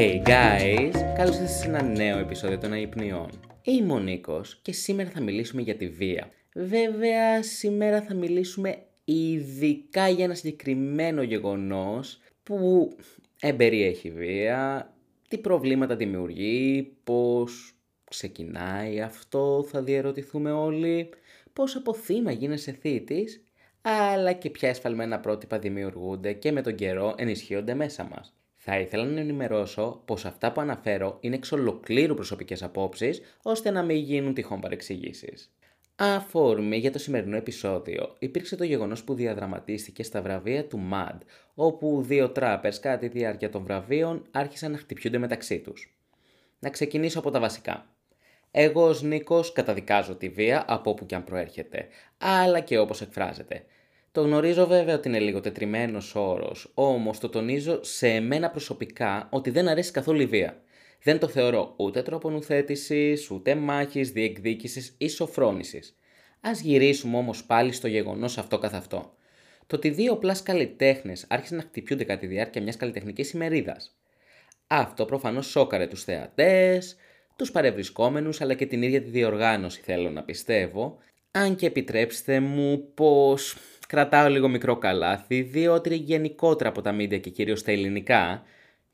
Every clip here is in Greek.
Hey guys, καλώς ήρθατε σε ένα νέο επεισόδιο των Αϊπνιών. Είμαι ο Νίκος και σήμερα θα μιλήσουμε για τη βία. Βέβαια, σήμερα θα μιλήσουμε ειδικά για ένα συγκεκριμένο γεγονός που εμπεριέχει βία, τι προβλήματα δημιουργεί, πώς ξεκινάει αυτό θα διαρωτηθούμε όλοι, πώς από θύμα γίνεσαι θήτης, αλλά και ποια εσφαλμένα πρότυπα δημιουργούνται και με τον καιρό ενισχύονται μέσα μας. Θα ήθελα να ενημερώσω πως αυτά που αναφέρω είναι εξ ολοκλήρου προσωπικές απόψεις, ώστε να μην γίνουν τυχόν παρεξηγήσεις. Αφορμή για το σημερινό επεισόδιο υπήρξε το γεγονός που διαδραματίστηκε στα βραβεία του MAD, όπου δύο τράπερς κατά τη διάρκεια των βραβείων άρχισαν να χτυπιούνται μεταξύ τους. Να ξεκινήσω από τα βασικά. Εγώ ως Νίκος καταδικάζω τη βία από όπου και αν προέρχεται, αλλά και όπως εκφράζεται. Το γνωρίζω βέβαια ότι είναι λίγο τετριμένος όρος, όμως το τονίζω σε εμένα προσωπικά ότι δεν αρέσει καθόλου η βία. Δεν το θεωρώ ούτε τρόπο νουθέτηση, ούτε μάχης, διεκδίκησης ή σοφρόνησης. Α γυρίσουμε όμως πάλι στο γεγονός αυτό καθ' αυτό. Το ότι δύο πλάς καλλιτέχνες άρχισαν να χτυπιούνται κατά τη διάρκεια μιας καλλιτεχνικής ημερίδας. Αυτό προφανώς σώκαρε τους θεατές, τους παρευρισκόμενους αλλά και την ίδια τη διοργάνωση θέλω να πιστεύω, αν και επιτρέψτε μου πως κρατάω λίγο μικρό καλάθι, διότι γενικότερα από τα μίντια και κυρίως τα ελληνικά,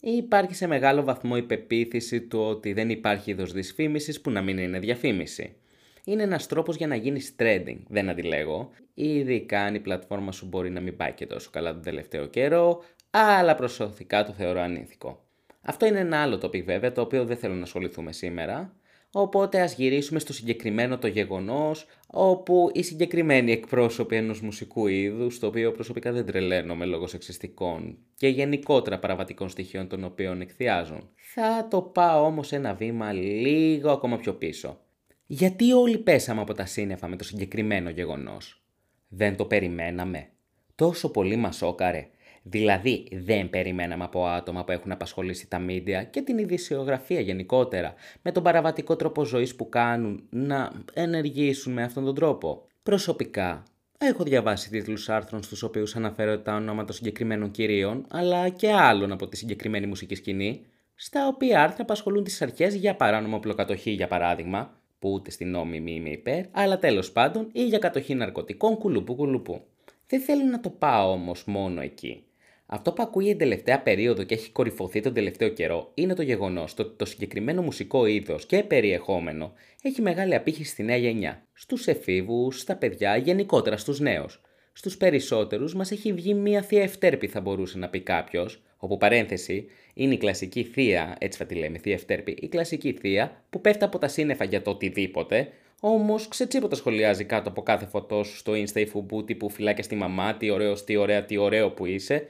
υπάρχει σε μεγάλο βαθμό η πεποίθηση του ότι δεν υπάρχει είδος δυσφήμισης που να μην είναι διαφήμιση. Είναι ένας τρόπος για να γίνεις trending, δεν αντιλέγω, ειδικά αν η πλατφόρμα σου μπορεί να μην πάει και τόσο καλά τον τελευταίο καιρό, αλλά προσωπικά το θεωρώ ανήθικο. Αυτό είναι ένα άλλο topic βέβαια, το οποίο δεν θέλω να ασχοληθούμε σήμερα, Οπότε ας γυρίσουμε στο συγκεκριμένο το γεγονός, όπου οι συγκεκριμένοι εκπρόσωποι ενός μουσικού είδους, το οποίο προσωπικά δεν τρελαίνομαι λόγω σεξιστικών και γενικότερα παραβατικών στοιχείων των οποίων εκθιάζουν. Θα το πάω όμως ένα βήμα λίγο ακόμα πιο πίσω. Γιατί όλοι πέσαμε από τα σύννεφα με το συγκεκριμένο γεγονός; Δεν το περιμέναμε. Τόσο πολύ μας όκαρε. Δηλαδή, δεν περιμέναμε από άτομα που έχουν απασχολήσει τα μίντια και την ειδησιογραφία γενικότερα με τον παραβατικό τρόπο ζωής που κάνουν να ενεργήσουν με αυτόν τον τρόπο. Προσωπικά, έχω διαβάσει τίτλους άρθρων στους οποίους αναφέρω τα ονόματα συγκεκριμένων κυρίων, αλλά και άλλων από τη συγκεκριμένη μουσική σκηνή, στα οποία άρθρα απασχολούν τις αρχές για παράνομο πλοκατοχή για παράδειγμα, που ούτε στην νόμιμη είμαι υπέρ, αλλά τέλος πάντων ή για κατοχή ναρκωτικών κουλουπού κουλουπού. Δεν θέλω να το πάω όμως μόνο εκεί. Αυτό που ακούει την τελευταία περίοδο και έχει κορυφωθεί τον τελευταίο καιρό είναι το γεγονός ότι το συγκεκριμένο μουσικό είδος και περιεχόμενο έχει μεγάλη απήχηση στη νέα γενιά. Στους εφήβους, στα παιδιά, γενικότερα στους νέους. Στους περισσότερους μας έχει βγει μία θεία ευτέρπη, θα μπορούσε να πει κάποιος, όπου παρένθεση είναι η κλασική θεία, έτσι θα τη λέμε, θεία ευτέρπη, η κλασική θεία που πέφτει από τα σύννεφα για το οτιδήποτε, Όμως ξετσίποτα σχολιάζει κάτω από κάθε φωτό σου στο Insta ή φουμπού τύπου φυλάκια στη μαμά, τι ωραίος, τι ωραία, τι ωραίο που είσαι,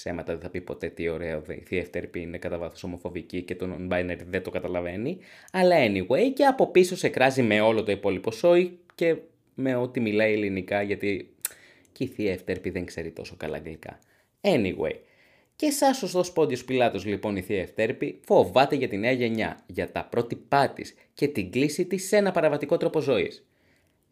ψέματα δεν θα πει ποτέ τι ωραίο η θεία ευτέρπη είναι κατά βάθος ομοφοβική και το non-binary δεν το καταλαβαίνει. Αλλά anyway και από πίσω σε κράζει με όλο το υπόλοιπο σόι και με ό,τι μιλάει ελληνικά γιατί και η θεία ευτέρπη δεν ξέρει τόσο καλά αγγλικά. Anyway, και σαν σωστό πόντιος πιλάτος λοιπόν η θεία ευτέρπη φοβάται για τη νέα γενιά, για τα πρότυπά της και την κλίση της σε ένα παραβατικό τρόπο ζωής.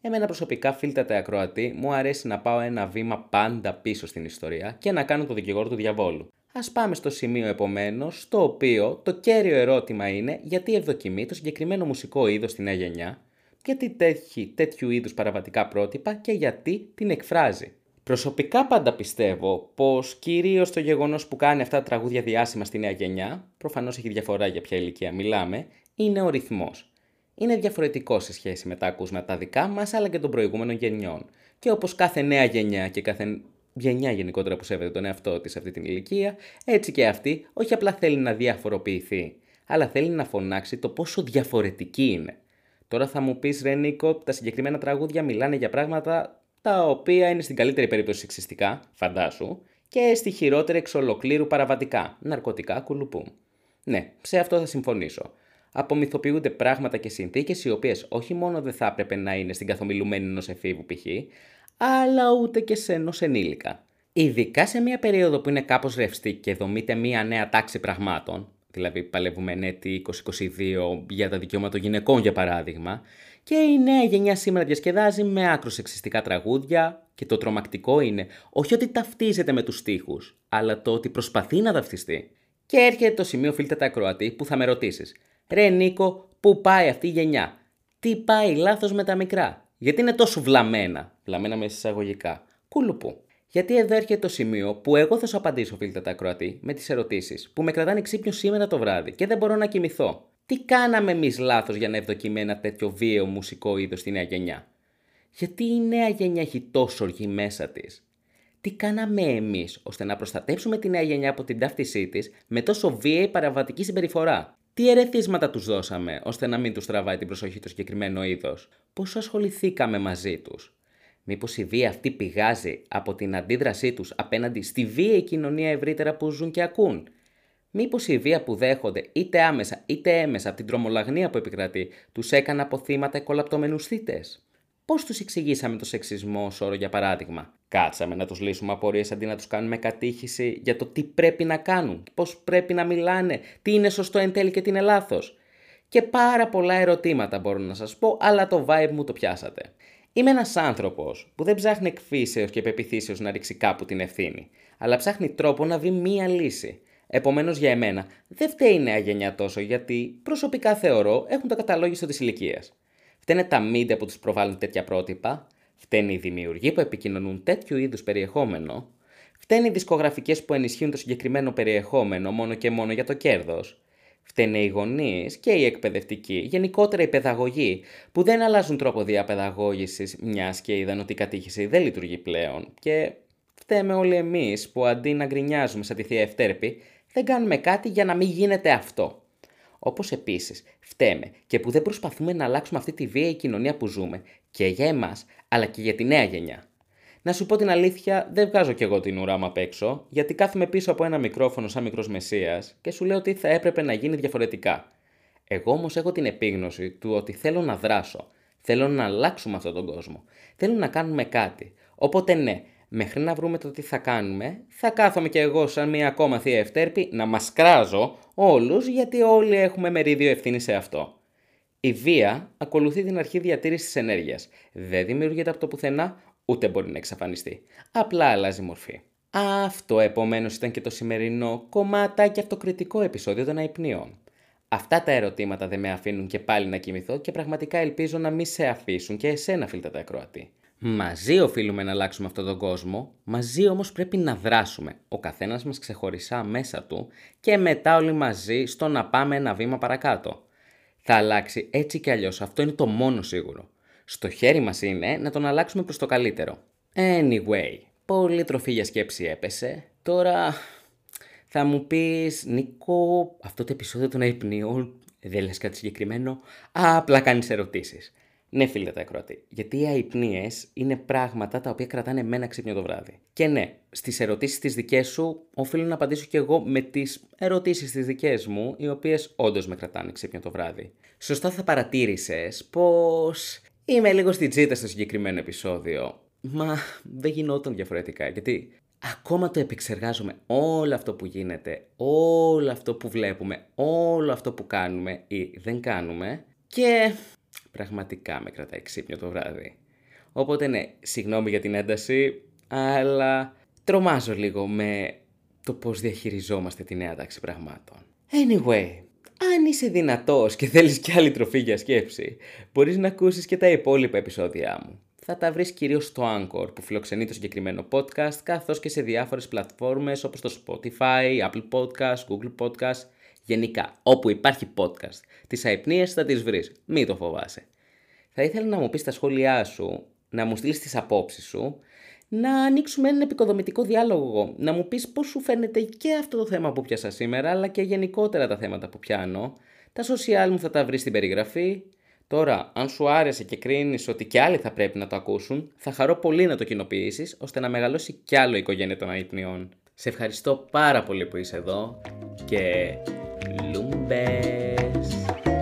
Εμένα προσωπικά, φίλτατε ακροατή, μου αρέσει να πάω ένα βήμα πάντα πίσω στην ιστορία και να κάνω το δικηγόρο του διαβόλου. Α πάμε στο σημείο επομένω, στο οποίο το κέριο ερώτημα είναι γιατί ευδοκιμεί το συγκεκριμένο μουσικό είδος στη νέα γενιά, γιατί τέτοιου, τέτοιου είδους παραβατικά πρότυπα και γιατί την εκφράζει. Προσωπικά πάντα πιστεύω πως κυρίως το γεγονός που κάνει αυτά τα τραγούδια διάσημα στη νέα γενιά, προφανώς έχει διαφορά για ποια ηλικία μιλάμε, είναι ο ρυθμός είναι διαφορετικό σε σχέση με τα ακούσματα δικά μας αλλά και των προηγούμενων γενιών. Και όπως κάθε νέα γενιά και κάθε γενιά γενικότερα που σέβεται τον εαυτό της σε αυτή την ηλικία, έτσι και αυτή όχι απλά θέλει να διαφοροποιηθεί, αλλά θέλει να φωνάξει το πόσο διαφορετική είναι. Τώρα θα μου πεις, Ρε Νίκο, τα συγκεκριμένα τραγούδια μιλάνε για πράγματα τα οποία είναι στην καλύτερη περίπτωση σεξιστικά, φαντάσου, και στη χειρότερη εξ ολοκλήρου παραβατικά, ναρκωτικά κουλουπού. Ναι, σε αυτό θα συμφωνήσω απομυθοποιούνται πράγματα και συνθήκες οι οποίες όχι μόνο δεν θα έπρεπε να είναι στην καθομιλουμένη ενός εφήβου π.χ., αλλά ούτε και σε ενός ενήλικα. Ειδικά σε μια περίοδο που είναι κάπως ρευστή και δομείται μια νέα τάξη πραγμάτων, δηλαδή παλεύουμε έτη 2022 για τα δικαιώματα των γυναικών για παράδειγμα, και η νέα γενιά σήμερα διασκεδάζει με άκρος σεξιστικά τραγούδια και το τρομακτικό είναι όχι ότι ταυτίζεται με τους στίχους, αλλά το ότι προσπαθεί να ταυτιστεί. Και έρχεται το σημείο φίλτατα ακροατή που θα με ρωτήσεις. Ρε Νίκο, πού πάει αυτή η γενιά; Τι πάει λάθος με τα μικρά; Γιατί είναι τόσο βλαμμένα; Βλαμμένα με εισαγωγικά. Κουλουπού. Γιατί εδώ έρχεται το σημείο που εγώ θα σου απαντήσω, φίλτατα ακροατή, με τις ερωτήσεις που με κρατάνε ξύπνιο σήμερα το βράδυ και δεν μπορώ να κοιμηθώ. Τι κάναμε εμείς λάθος για να ευδοκιμεί ένα τέτοιο βίαιο μουσικό είδος στη νέα γενιά; Γιατί η νέα γενιά έχει τόσο οργή μέσα της; Τι κάναμε εμείς ώστε να προστατέψουμε τη νέα γενιά από την ταύτισή της με τόσο βίαιη παραβατική συμπεριφορά; Τι ερεθίσματα τους δώσαμε ώστε να μην τους τραβάει την προσοχή το συγκεκριμένο είδος; Πώς ασχοληθήκαμε μαζί τους; Μήπως η βία αυτή πηγάζει από την αντίδρασή τους απέναντι στη βίαιη κοινωνία ευρύτερα που ζουν και ακούν; Μήπως η βία που δέχονται είτε άμεσα είτε έμεσα από την τρομολαγνία που επικρατεί τους έκανε από θύματα κολαπτωμένου θήτε. Πώς τους εξηγήσαμε το σεξισμό ως όρο για παράδειγμα; Κάτσαμε να τους λύσουμε απορίες αντί να τους κάνουμε κατήχηση για το τι πρέπει να κάνουν, πώς πρέπει να μιλάνε, τι είναι σωστό εν τέλει και τι είναι λάθος. Και πάρα πολλά ερωτήματα μπορώ να σας πω, αλλά το vibe μου το πιάσατε. Είμαι ένας άνθρωπος που δεν ψάχνει εκφύσεως και πεπιθήσεω να ρίξει κάπου την ευθύνη, αλλά ψάχνει τρόπο να βρει μία λύση. Επομένως για εμένα δεν φταίει η νέα γενιά τόσο γιατί προσωπικά θεωρώ έχουν το καταλόγιστο της ηλικίας. Φταίνε τα media που τους προβάλλουν τέτοια πρότυπα, φταίνε οι δημιουργοί που επικοινωνούν τέτοιου είδους περιεχόμενο, φταίνε οι δισκογραφικές που ενισχύουν το συγκεκριμένο περιεχόμενο μόνο και μόνο για το κέρδος, φταίνε οι γονείς και οι εκπαιδευτικοί, γενικότερα οι παιδαγωγοί, που δεν αλλάζουν τρόπο διαπαιδαγώγησης μιας και είδαν ότι η κατήχηση δεν λειτουργεί πλέον. Και φταίμε όλοι εμείς που αντί να γκρινιάζουμε σαν τη θεία Ευτέρπη, δεν κάνουμε κάτι για να μην γίνεται αυτό. Όπως επίσης φταίμε και που δεν προσπαθούμε να αλλάξουμε αυτή τη βία η κοινωνία που ζούμε και για εμάς αλλά και για τη νέα γενιά. Να σου πω την αλήθεια, δεν βγάζω κι εγώ την ουρά μου απ' έξω, γιατί κάθομαι πίσω από ένα μικρόφωνο σαν μικρός μεσίας και σου λέω ότι θα έπρεπε να γίνει διαφορετικά. Εγώ όμως έχω την επίγνωση του ότι θέλω να δράσω. Θέλω να αλλάξουμε αυτόν τον κόσμο. Θέλω να κάνουμε κάτι. Οπότε ναι, μέχρι να βρούμε το τι θα κάνουμε, θα κάθομαι κι εγώ σαν μια ακόμα θεία ευτέρπη να μας κράζω όλους γιατί όλοι έχουμε μερίδιο ευθύνης σε αυτό. Η βία ακολουθεί την αρχή διατήρησης της ενέργειας. Δεν δημιουργείται από το πουθενά, ούτε μπορεί να εξαφανιστεί. Απλά αλλάζει μορφή. Αυτό επομένως ήταν και το σημερινό κομματάκι αυτοκριτικό επεισόδιο των αϊπνίων. Αυτά τα ερωτήματα δεν με αφήνουν και πάλι να κοιμηθώ και πραγματικά ελπίζω να μην σε αφήσουν και εσένα φίλτα τα ακροατή. Μαζί οφείλουμε να αλλάξουμε αυτόν τον κόσμο, μαζί όμως πρέπει να δράσουμε. Ο καθένας μας ξεχωριστά μέσα του και μετά όλοι μαζί στο να πάμε ένα βήμα παρακάτω. Θα αλλάξει έτσι κι αλλιώς, αυτό είναι το μόνο σίγουρο. Στο χέρι μας είναι να τον αλλάξουμε προς το καλύτερο. Anyway, πολύ τροφή για σκέψη έπεσε. Τώρα θα μου πεις, Νίκο, αυτό το επεισόδιο των αϊπνίων δεν λες κάτι συγκεκριμένο, απλά κάνεις ερωτήσεις. Ναι, φίλε τα ακροατή. Γιατί οι αϊπνίες είναι πράγματα τα οποία κρατάνε μένα ξύπνιο το βράδυ. Και ναι, στις ερωτήσεις τις δικές σου, οφείλω να απαντήσω κι εγώ με τις ερωτήσεις τις δικές μου, οι οποίες όντως με κρατάνε ξύπνιο το βράδυ. Σωστά θα παρατήρησες πως είμαι λίγο στην τσίτα στο συγκεκριμένο επεισόδιο. Μα δεν γινόταν διαφορετικά, γιατί ακόμα το επεξεργάζομαι όλο αυτό που γίνεται, όλο αυτό που βλέπουμε, όλο αυτό που κάνουμε ή δεν κάνουμε και πραγματικά με κρατάει ξύπνιο το βράδυ. Οπότε ναι, συγγνώμη για την ένταση, αλλά τρομάζω λίγο με το πώς διαχειριζόμαστε τη νέα τάξη πραγμάτων. Anyway, αν είσαι δυνατός και θέλεις κι άλλη τροφή για σκέψη, μπορείς να ακούσεις και τα υπόλοιπα επεισόδια μου. Θα τα βρεις κυρίως στο Anchor που φιλοξενεί το συγκεκριμένο podcast, καθώς και σε διάφορες πλατφόρμες όπως το Spotify, Apple Podcast, Google Podcast, γενικά όπου υπάρχει podcast. Τις αϊπνίες θα τις βρεις, μην το φοβάσαι. Θα ήθελα να μου πεις τα σχόλιά σου, να μου στείλεις τις απόψεις σου, να ανοίξουμε έναν επικοδομητικό διάλογο, να μου πεις πώς σου φαίνεται και αυτό το θέμα που πιάσα σήμερα, αλλά και γενικότερα τα θέματα που πιάνω. Τα social μου θα τα βρεις στην περιγραφή. Τώρα, αν σου άρεσε και κρίνεις ότι και άλλοι θα πρέπει να το ακούσουν, θα χαρώ πολύ να το κοινοποιήσεις ώστε να μεγαλώσει κι άλλο η οικογένεια των αϊπνιών. Σε ευχαριστώ πάρα πολύ που είσαι εδώ και Lumbes.